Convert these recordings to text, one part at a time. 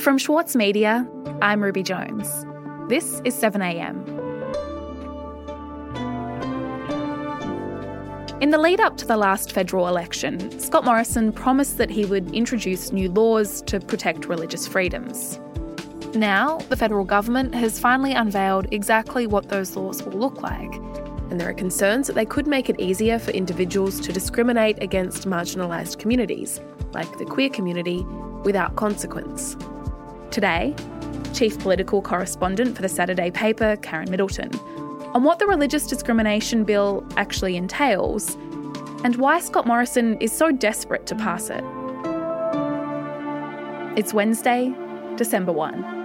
From Schwartz Media, I'm Ruby Jones. This is 7am. In the lead up to the last federal election, Scott Morrison promised that he would introduce new laws to protect religious freedoms. Now, the federal government has finally unveiled exactly what those laws will look like. And there are concerns that they could make it easier for individuals to discriminate against marginalised communities, like the queer community, without consequence. Today, Chief Political Correspondent for the Saturday paper, Karen Middleton, on what the Religious Discrimination Bill actually entails and why Scott Morrison is so desperate to pass it. It's Wednesday, December 1.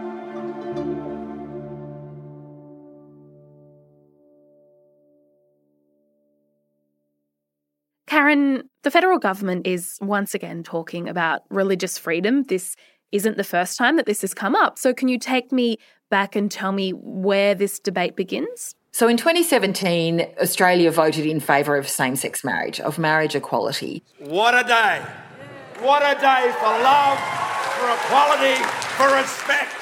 Karen, the federal government is once again talking about religious freedom. This isn't the first time that this has come up. So, can you take me back and tell me where this debate begins? So, in 2017, Australia voted in favour of same sex marriage, of marriage equality. What a day! What a day for love, for equality, for respect.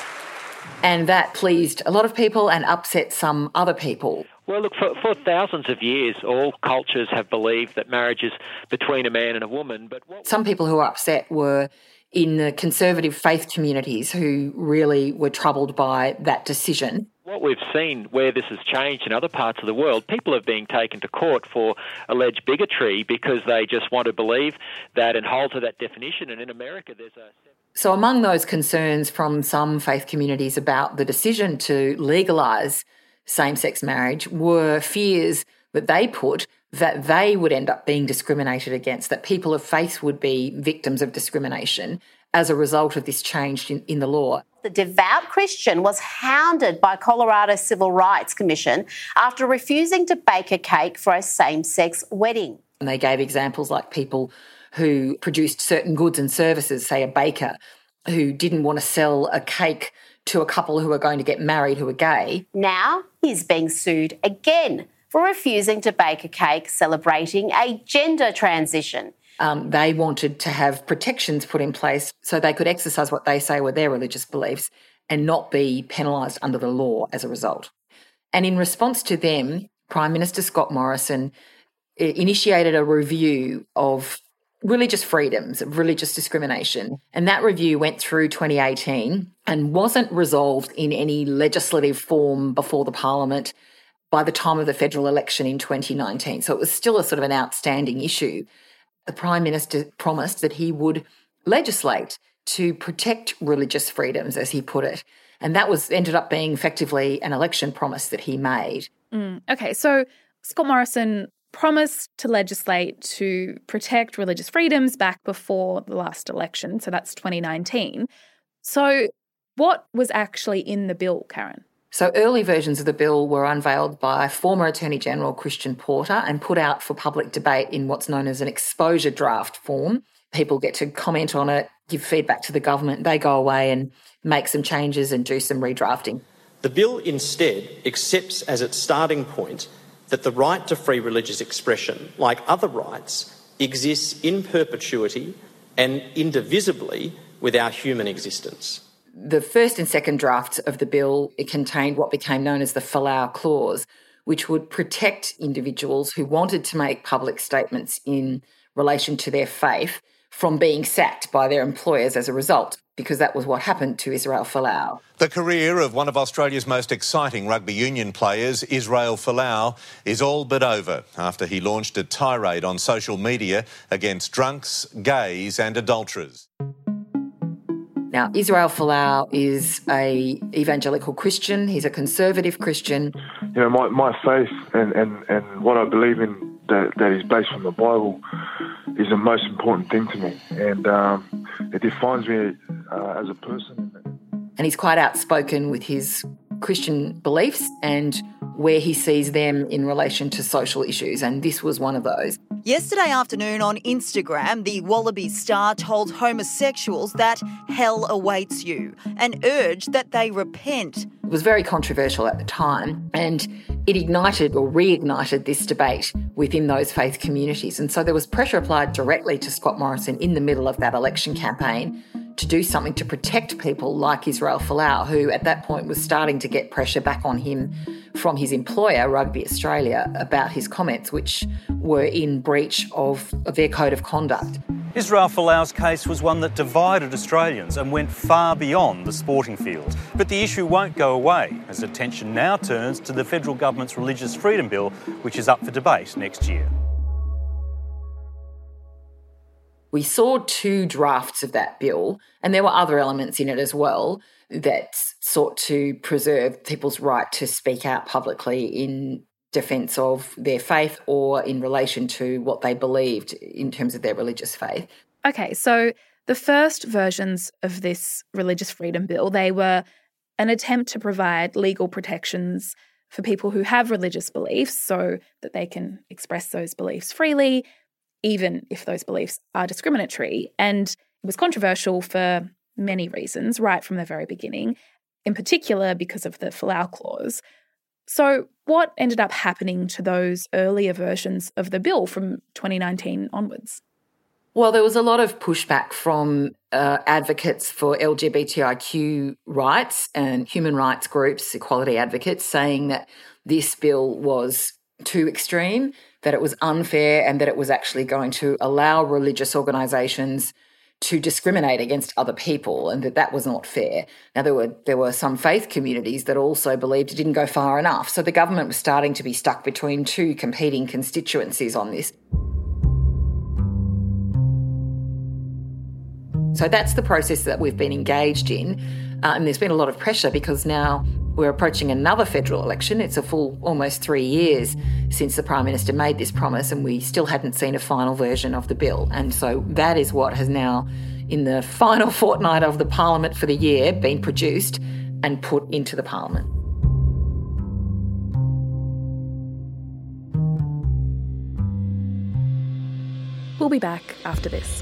And that pleased a lot of people and upset some other people. Well, look, for, for thousands of years, all cultures have believed that marriage is between a man and a woman. But what... some people who were upset were in the conservative faith communities who really were troubled by that decision. What we've seen where this has changed in other parts of the world, people are being taken to court for alleged bigotry because they just want to believe that and hold to that definition. And in America, there's a. So, among those concerns from some faith communities about the decision to legalise same sex marriage were fears that they put that they would end up being discriminated against, that people of faith would be victims of discrimination as a result of this change in, in the law. The devout Christian was hounded by Colorado Civil Rights Commission after refusing to bake a cake for a same sex wedding. And they gave examples like people who produced certain goods and services, say a baker, who didn't want to sell a cake to a couple who were going to get married who are gay. Now he's being sued again for refusing to bake a cake celebrating a gender transition. Um, they wanted to have protections put in place so they could exercise what they say were their religious beliefs and not be penalised under the law as a result. And in response to them, Prime Minister Scott Morrison initiated a review of religious freedoms, of religious discrimination. And that review went through 2018 and wasn't resolved in any legislative form before the Parliament by the time of the federal election in 2019. So it was still a sort of an outstanding issue. The Prime Minister promised that he would legislate to protect religious freedoms, as he put it. And that was ended up being effectively an election promise that he made. Mm, okay, so Scott Morrison promised to legislate to protect religious freedoms back before the last election. So that's 2019. So, what was actually in the bill, Karen? So, early versions of the bill were unveiled by former Attorney General Christian Porter and put out for public debate in what's known as an exposure draft form. People get to comment on it, give feedback to the government, they go away and make some changes and do some redrafting. The bill instead accepts as its starting point that the right to free religious expression, like other rights, exists in perpetuity and indivisibly with our human existence. The first and second drafts of the bill it contained what became known as the Folau Clause, which would protect individuals who wanted to make public statements in relation to their faith from being sacked by their employers as a result because that was what happened to Israel Folau. The career of one of Australia's most exciting rugby union players, Israel Folau, is all but over after he launched a tirade on social media against drunks, gays and adulterers. Now, Israel Folau is a evangelical Christian. He's a conservative Christian. You know, my, my faith and, and, and what I believe in that, that is based on the Bible is the most important thing to me. And um, it defines me uh, as a person. And he's quite outspoken with his Christian beliefs and where he sees them in relation to social issues, and this was one of those. Yesterday afternoon on Instagram, the Wallaby star told homosexuals that hell awaits you and urged that they repent. It was very controversial at the time, and it ignited or reignited this debate within those faith communities. And so there was pressure applied directly to Scott Morrison in the middle of that election campaign to do something to protect people like Israel Folau, who at that point was starting to get pressure back on him from his employer, Rugby Australia, about his comments, which were in breach of, their code of conduct. Israel Folau's case was one that divided Australians and went far beyond the sporting field. But the issue won't go away as attention now turns to the federal government's Religious Freedom Bill, which is up for debate next year. We saw two drafts of that bill, and there were other elements in it as well that sought to preserve people's right to speak out publicly in defense of their faith or in relation to what they believed in terms of their religious faith. Okay, so the first versions of this religious freedom bill, they were an attempt to provide legal protections for people who have religious beliefs so that they can express those beliefs freely, even if those beliefs are discriminatory. And it was controversial for many reasons right from the very beginning, in particular because of the Folau clause, so, what ended up happening to those earlier versions of the bill from 2019 onwards? Well, there was a lot of pushback from uh, advocates for LGBTIQ rights and human rights groups, equality advocates, saying that this bill was too extreme, that it was unfair, and that it was actually going to allow religious organisations to discriminate against other people and that that was not fair. Now there were there were some faith communities that also believed it didn't go far enough. So the government was starting to be stuck between two competing constituencies on this. So that's the process that we've been engaged in. Uh, and there's been a lot of pressure because now we're approaching another federal election. It's a full almost three years since the Prime Minister made this promise, and we still hadn't seen a final version of the bill. And so that is what has now, in the final fortnight of the Parliament for the year, been produced and put into the Parliament. We'll be back after this.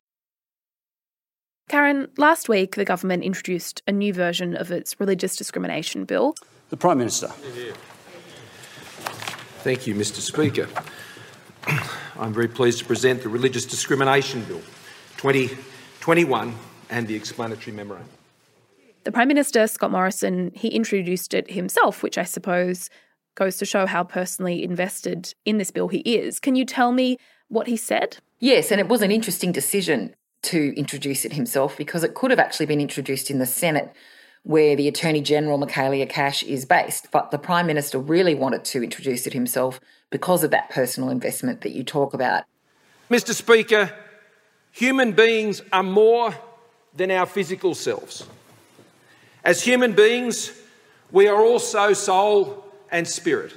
Karen, last week the government introduced a new version of its religious discrimination bill. The Prime Minister. Thank you, Mr Speaker. I'm very pleased to present the Religious Discrimination Bill 2021 and the explanatory memorandum. The Prime Minister, Scott Morrison, he introduced it himself, which I suppose goes to show how personally invested in this bill he is. Can you tell me what he said? Yes, and it was an interesting decision to introduce it himself because it could have actually been introduced in the Senate where the Attorney General, Michaelia Cash, is based. But the Prime Minister really wanted to introduce it himself because of that personal investment that you talk about. Mr. Speaker, human beings are more than our physical selves. As human beings, we are also soul and spirit.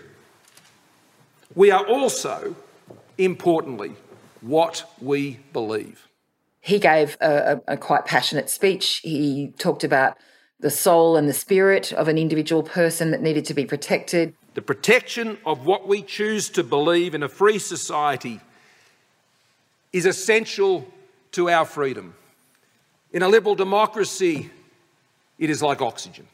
We are also, importantly, what we believe. He gave a, a, a quite passionate speech. He talked about the soul and the spirit of an individual person that needed to be protected. The protection of what we choose to believe in a free society is essential to our freedom. In a liberal democracy, it is like oxygen.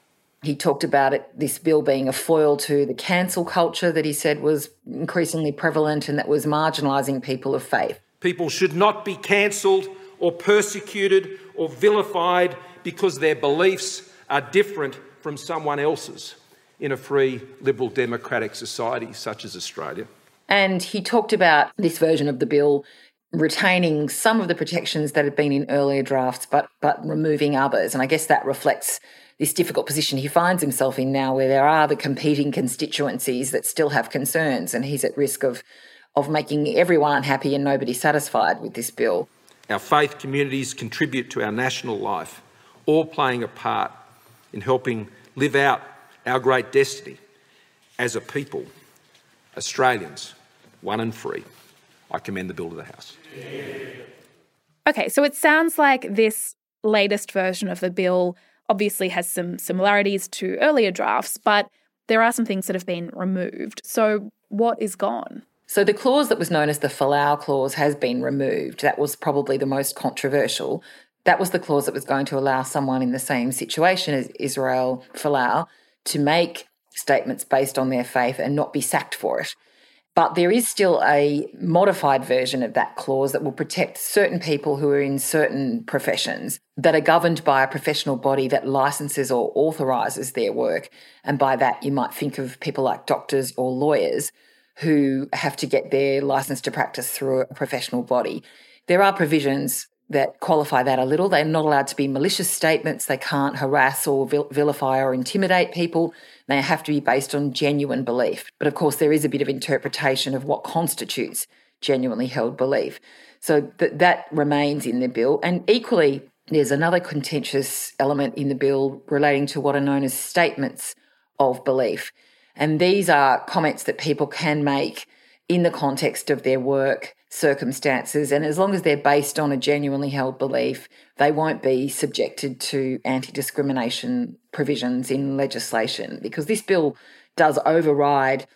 He talked about it, this bill being a foil to the cancel culture that he said was increasingly prevalent and that was marginalising people of faith. People should not be cancelled or persecuted or vilified because their beliefs are different from someone else's in a free, liberal, democratic society such as Australia. And he talked about this version of the bill retaining some of the protections that had been in earlier drafts, but but removing others. And I guess that reflects this difficult position he finds himself in now, where there are the competing constituencies that still have concerns, and he's at risk of of making everyone unhappy and nobody satisfied with this bill. Our faith communities contribute to our national life, all playing a part in helping live out our great destiny as a people, Australians, one and free. I commend the bill to the House. Okay, so it sounds like this latest version of the bill obviously has some similarities to earlier drafts, but there are some things that have been removed. So, what is gone? So, the clause that was known as the Folau clause has been removed. That was probably the most controversial. That was the clause that was going to allow someone in the same situation as Israel Folau to make statements based on their faith and not be sacked for it. But there is still a modified version of that clause that will protect certain people who are in certain professions that are governed by a professional body that licenses or authorises their work. And by that, you might think of people like doctors or lawyers who have to get their license to practice through a professional body. There are provisions that qualify that a little. They're not allowed to be malicious statements. They can't harass or vil- vilify or intimidate people. They have to be based on genuine belief. But of course, there is a bit of interpretation of what constitutes genuinely held belief. So th- that remains in the bill. And equally, there's another contentious element in the bill relating to what are known as statements of belief. And these are comments that people can make in the context of their work circumstances. And as long as they're based on a genuinely held belief, they won't be subjected to anti discrimination provisions in legislation because this bill does override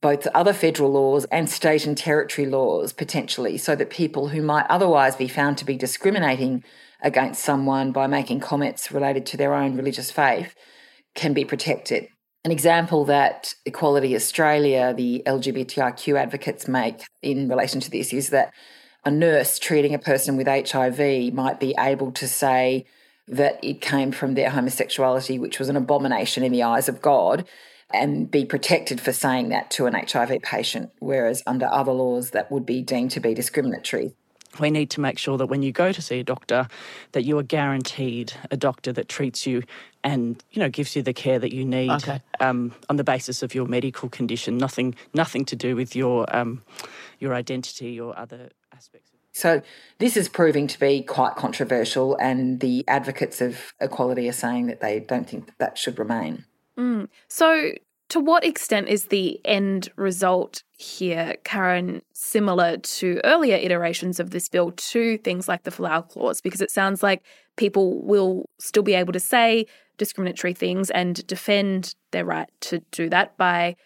both other federal laws and state and territory laws potentially, so that people who might otherwise be found to be discriminating against someone by making comments related to their own religious faith can be protected. An example that Equality Australia, the LGBTIQ advocates make in relation to this is that a nurse treating a person with HIV might be able to say that it came from their homosexuality, which was an abomination in the eyes of God, and be protected for saying that to an HIV patient, whereas under other laws that would be deemed to be discriminatory we need to make sure that when you go to see a doctor that you are guaranteed a doctor that treats you and you know gives you the care that you need okay. um, on the basis of your medical condition nothing nothing to do with your um, your identity or other aspects so this is proving to be quite controversial and the advocates of equality are saying that they don't think that, that should remain mm. so to what extent is the end result here, Karen, similar to earlier iterations of this bill to things like the Folau clause? Because it sounds like people will still be able to say discriminatory things and defend their right to do that by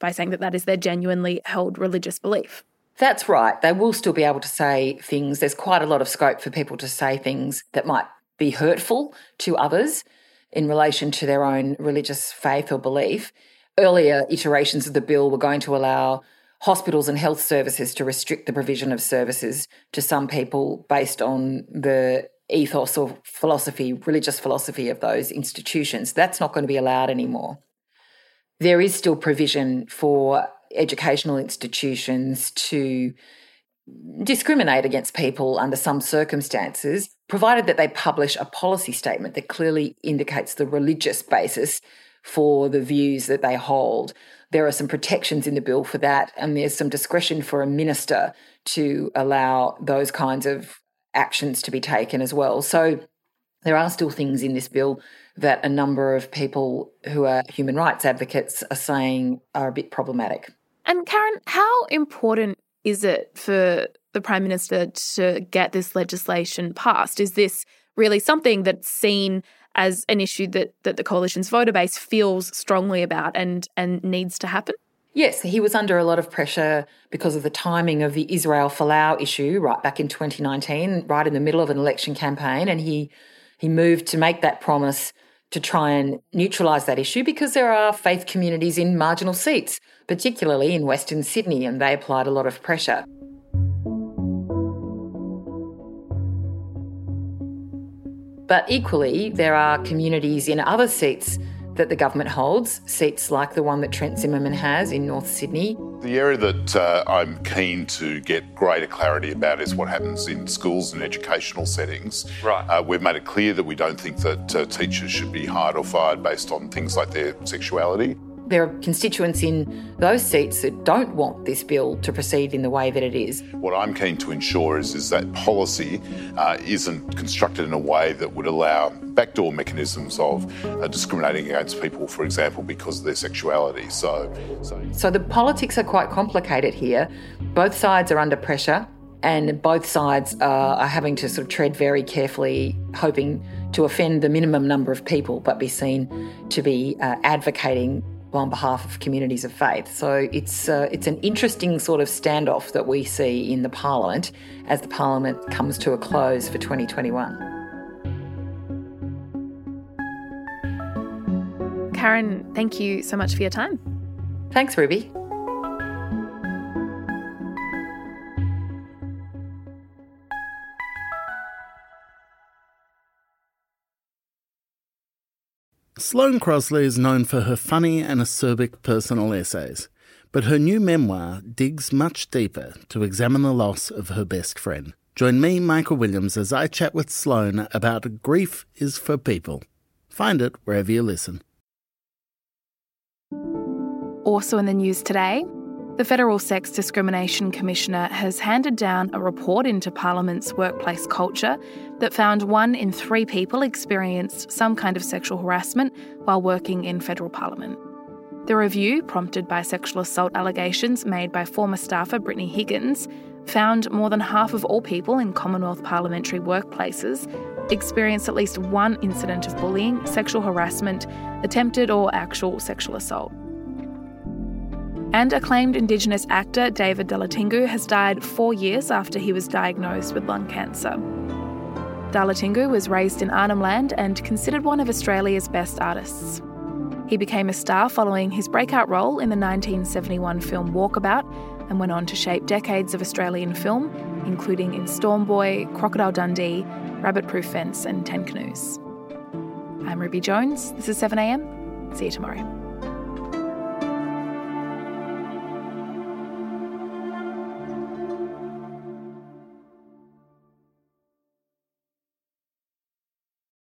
by saying that that is their genuinely held religious belief. That's right. They will still be able to say things. There's quite a lot of scope for people to say things that might be hurtful to others in relation to their own religious faith or belief earlier iterations of the bill were going to allow hospitals and health services to restrict the provision of services to some people based on the ethos or philosophy, religious philosophy of those institutions. That's not going to be allowed anymore. There is still provision for educational institutions to discriminate against people under some circumstances, provided that they publish a policy statement that clearly indicates the religious basis for the views that they hold. There are some protections in the bill for that, and there's some discretion for a minister to allow those kinds of actions to be taken as well. So there are still things in this bill that a number of people who are human rights advocates are saying are a bit problematic. And Karen, how important is it for the Prime Minister to get this legislation passed? Is this really something that's seen as an issue that, that the coalition's voter base feels strongly about and, and needs to happen? Yes, he was under a lot of pressure because of the timing of the Israel Folau issue right back in 2019, right in the middle of an election campaign. And he, he moved to make that promise to try and neutralise that issue because there are faith communities in marginal seats, particularly in Western Sydney, and they applied a lot of pressure. But equally, there are communities in other seats that the government holds, seats like the one that Trent Zimmerman has in North Sydney, The area that uh, I'm keen to get greater clarity about is what happens in schools and educational settings. Right. Uh, we've made it clear that we don't think that uh, teachers should be hired or fired based on things like their sexuality. There are constituents in those seats that don't want this bill to proceed in the way that it is. What I'm keen to ensure is, is that policy uh, isn't constructed in a way that would allow backdoor mechanisms of uh, discriminating against people, for example, because of their sexuality. So, so, So the politics are quite complicated here. Both sides are under pressure, and both sides are, are having to sort of tread very carefully, hoping to offend the minimum number of people, but be seen to be uh, advocating on behalf of communities of faith. So it's uh, it's an interesting sort of standoff that we see in the parliament as the parliament comes to a close for 2021. Karen, thank you so much for your time. Thanks, Ruby. Sloane Crosley is known for her funny and acerbic personal essays, but her new memoir digs much deeper to examine the loss of her best friend. Join me, Michael Williams, as I chat with Sloane about Grief is for People. Find it wherever you listen. Also in the news today, the Federal Sex Discrimination Commissioner has handed down a report into Parliament's workplace culture that found one in three people experienced some kind of sexual harassment while working in federal Parliament. The review, prompted by sexual assault allegations made by former staffer Brittany Higgins, found more than half of all people in Commonwealth parliamentary workplaces experienced at least one incident of bullying, sexual harassment, attempted or actual sexual assault. And acclaimed Indigenous actor David Dalaithngu has died four years after he was diagnosed with lung cancer. Dalaithngu was raised in Arnhem Land and considered one of Australia's best artists. He became a star following his breakout role in the 1971 film Walkabout and went on to shape decades of Australian film, including in Storm Boy, Crocodile Dundee, Rabbit Proof Fence, and Ten Canoes. I'm Ruby Jones. This is 7am. See you tomorrow.